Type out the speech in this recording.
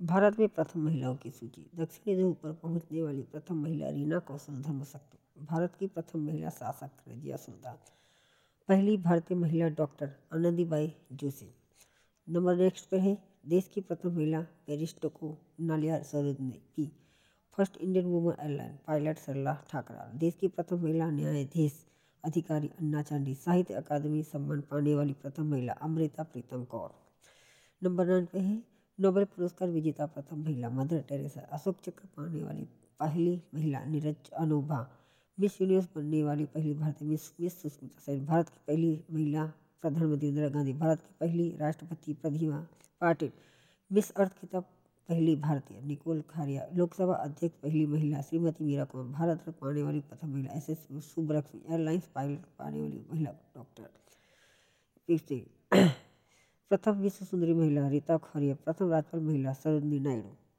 भारत में प्रथम महिलाओं की सूची, दक्षिणी ध्रुव पर पहुँचने वाली प्रथम महिला रीना कौशल धर्मशक्ति भारत की प्रथम महिला शासक रजिया सुल्तान, पहली भारतीय महिला doctor Anandibai Joshi. Number next पे है, देश की प्रथम महिला पेरिस्टोको नालियार सरोजनी की first Indian woman airline, pilot Sarla Thakral देश की प्रथम महिला न्यायाधीश अधिकारी अन्ना चांडी साहित्य अकादमी सम्मान पाने वाली प्रथम महिला अमृता प्रीतम कौर। नंबर नाइन पे है नोबेल पुरस्कार विजेता प्रथम महिला मदर टेरेसा अशोक चक्र पाने वाली पहली महिला नीरज अनोभा मिस यूनिवर्स बनने वाली पहली भारतीय मिस मिस सुष्मिता सेन। भारत की पहली महिला प्रधानमंत्री इंदिरा गांधी, भारत की पहली राष्ट्रपति प्रतिभा पाटिल, मिस अर्थ खिताब पहली भारतीय निकोल खारिया, लोकसभा अध्यक्ष पहली महिला श्रीमती मीरा कुमार, भारत रत्न पाने वाली प्रथम महिला S S Subbulakshmi airlines pilot पाने वाली महिला डॉक्टर प्रथम विश्व सुंदरी महिला रीता खरिया प्रथम राजपाल महिला सरोजनी नायडू